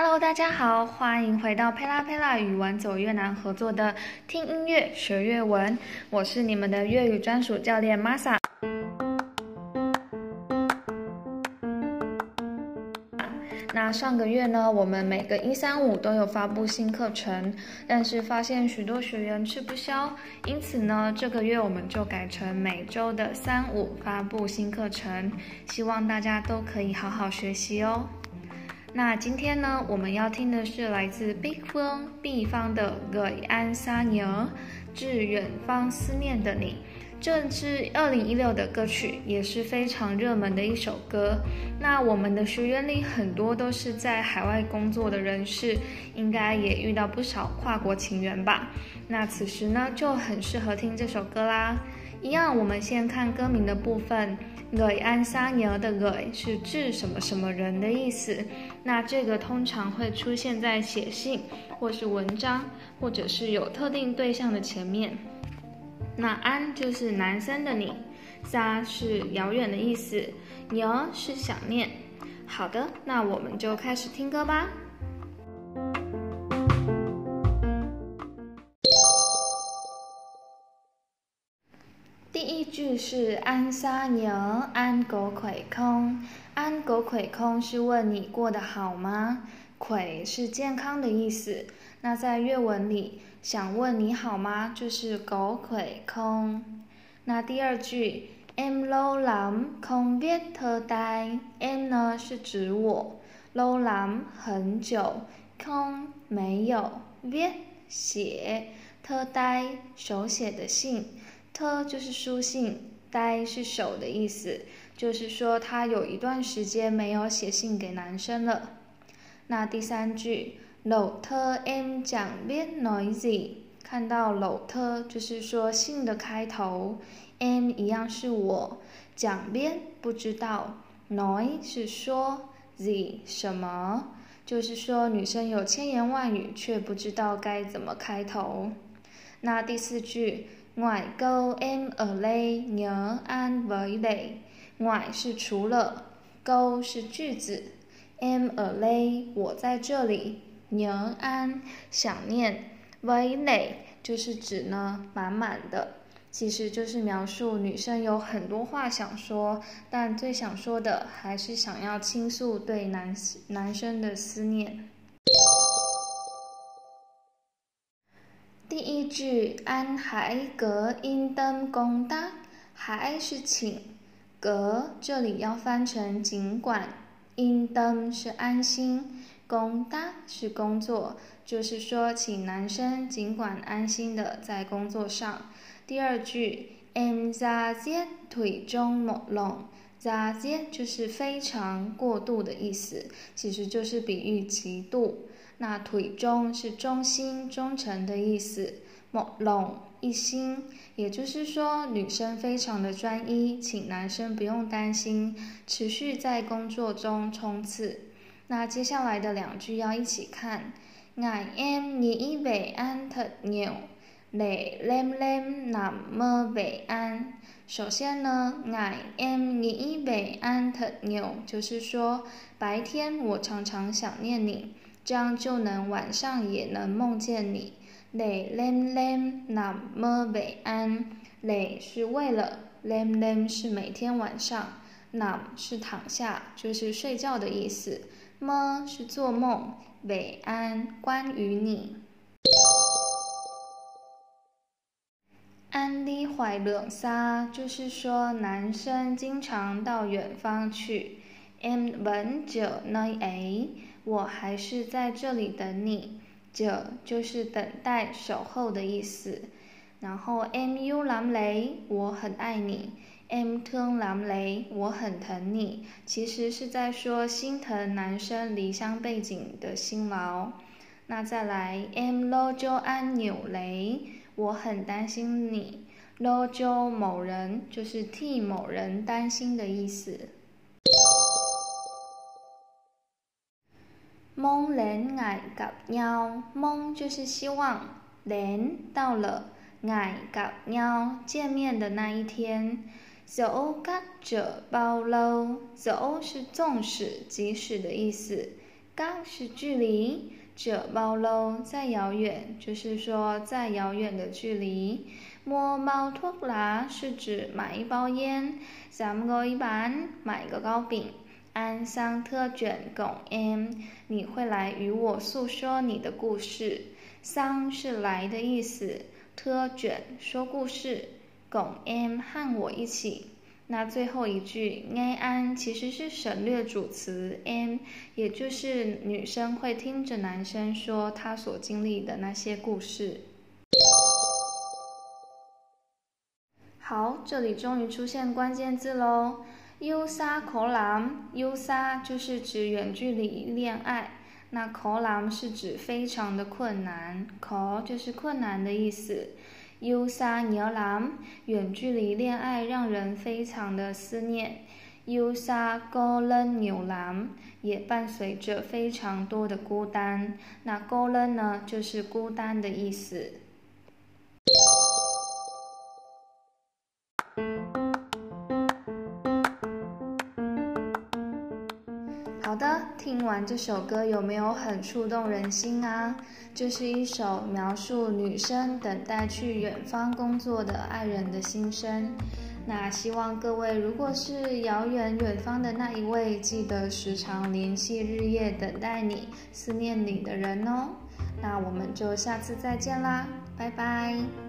Hello，大家好，欢迎回到佩拉佩拉与玩走越南合作的听音乐学粤文，我是你们的粤语专属教练 Masa。那上个月呢，我们每个一三五都有发布新课程，但是发现许多学员吃不消，因此呢，这个月我们就改成每周的三五发布新课程，希望大家都可以好好学习哦。那今天呢，我们要听的是来自 Big Fun 毕方的《g 安 a n s a n》，致远方思念的你。这是二零一六的歌曲，也是非常热门的一首歌。那我们的学员里很多都是在海外工作的人士，应该也遇到不少跨国情缘吧？那此时呢，就很适合听这首歌啦。一样，我们先看歌名的部分。gửi anh xa nhớ 的 gửi 是致什么什么人的意思，那这个通常会出现在写信或是文章，或者是有特定对象的前面。那安就是男生的你，xa 是遥远的意思牛是想念。好的，那我们就开始听歌吧。第一句是安沙牛安狗葵空，安狗葵空是问你过得好吗？葵是健康的意思。那在粤文里，想问你好吗，就是狗腿空。那第二句，em lâu lắm không biết thơ đai，em 呢是指我，lâu lắm 很久，không 没有，viết 写，thơ đai 手写的信。特就是书信，呆是手的意思，就是说他有一段时间没有写信给男生了。那第三句搂特 M 讲边 noisy 看到搂特就是说信的开头，M 一样是我讲边不知道。Noise 是说 z 什么？就是说女生有千言万语却不知道该怎么开头。那第四句 i go im a lay，annually 我是除了 go 是句子，M a lay 我在这里宁安想念，với đây 就是指呢满满的，其实就是描述女生有很多话想说，但最想说的还是想要倾诉对男男生的思念。第一句安海阁因登公达，海是请，阁这里要翻成尽管，因登是安心，公达是工作，就是说请男生尽管安心的在工作上。第二句 em ra giết thủy trong một lòng，ra giết 就是非常过度的意思，其实就是比喻极度。那腿中是忠心忠诚的意思，某拢一心，也就是说女生非常的专一，请男生不用担心，持续在工作中冲刺。那接下来的两句要一起看，I am ni ve an t nhiều le lem lem nam me ve an。首先呢，I am ni ve an t nhiều，就是说白天我常常想念你。这样就能晚上也能梦见你。累 lem lem 那么为安，累是为了，lem lem 是每天晚上，那是躺下，就是睡觉的意思。么是做梦，为安关于你。安利怀冷沙就是说男生经常到远方去。M vẫn chờ nơi 我还是在这里等你。chờ 就是等待、守候的意思。然后 MU lắm lấy，我很爱你。M thương lắm lấy，我很疼你。其实是在说心疼男生离乡背井的辛劳。那再来，M lo cho anh nhiều lấy，我很担心你。lo cho 某人就是替某人担心的意思。梦连爱 gặp nhau，梦就是希望，连到了，爱 gặp nhau 见面的那一天。Dẫu cách trở bao lâu，dẫu 是纵使、即使的意思刚是距离，这包喽，再遥远，就是说再遥远的距离。摸包托拉是指买一包烟，三个一板买个糕饼。安桑特卷拱 m，你会来与我诉说你的故事。桑是来的意思，特卷说故事，拱 m 和我一起。那最后一句 a 安其实是省略主词 m，也就是女生会听着男生说他所经历的那些故事。好，这里终于出现关键字喽。U 沙口朗，U 沙就是指远距离恋爱，那口朗是指非常的困难，口就是困难的意思。忧伤牛郎，远距离恋爱让人非常的思念。忧伤高冷牛郎也伴随着非常多的孤单，那高冷呢就是孤单的意思。听完这首歌有没有很触动人心啊？这是一首描述女生等待去远方工作的爱人的心声。那希望各位如果是遥远远方的那一位，记得时常联系日夜等待你、思念你的人哦。那我们就下次再见啦，拜拜。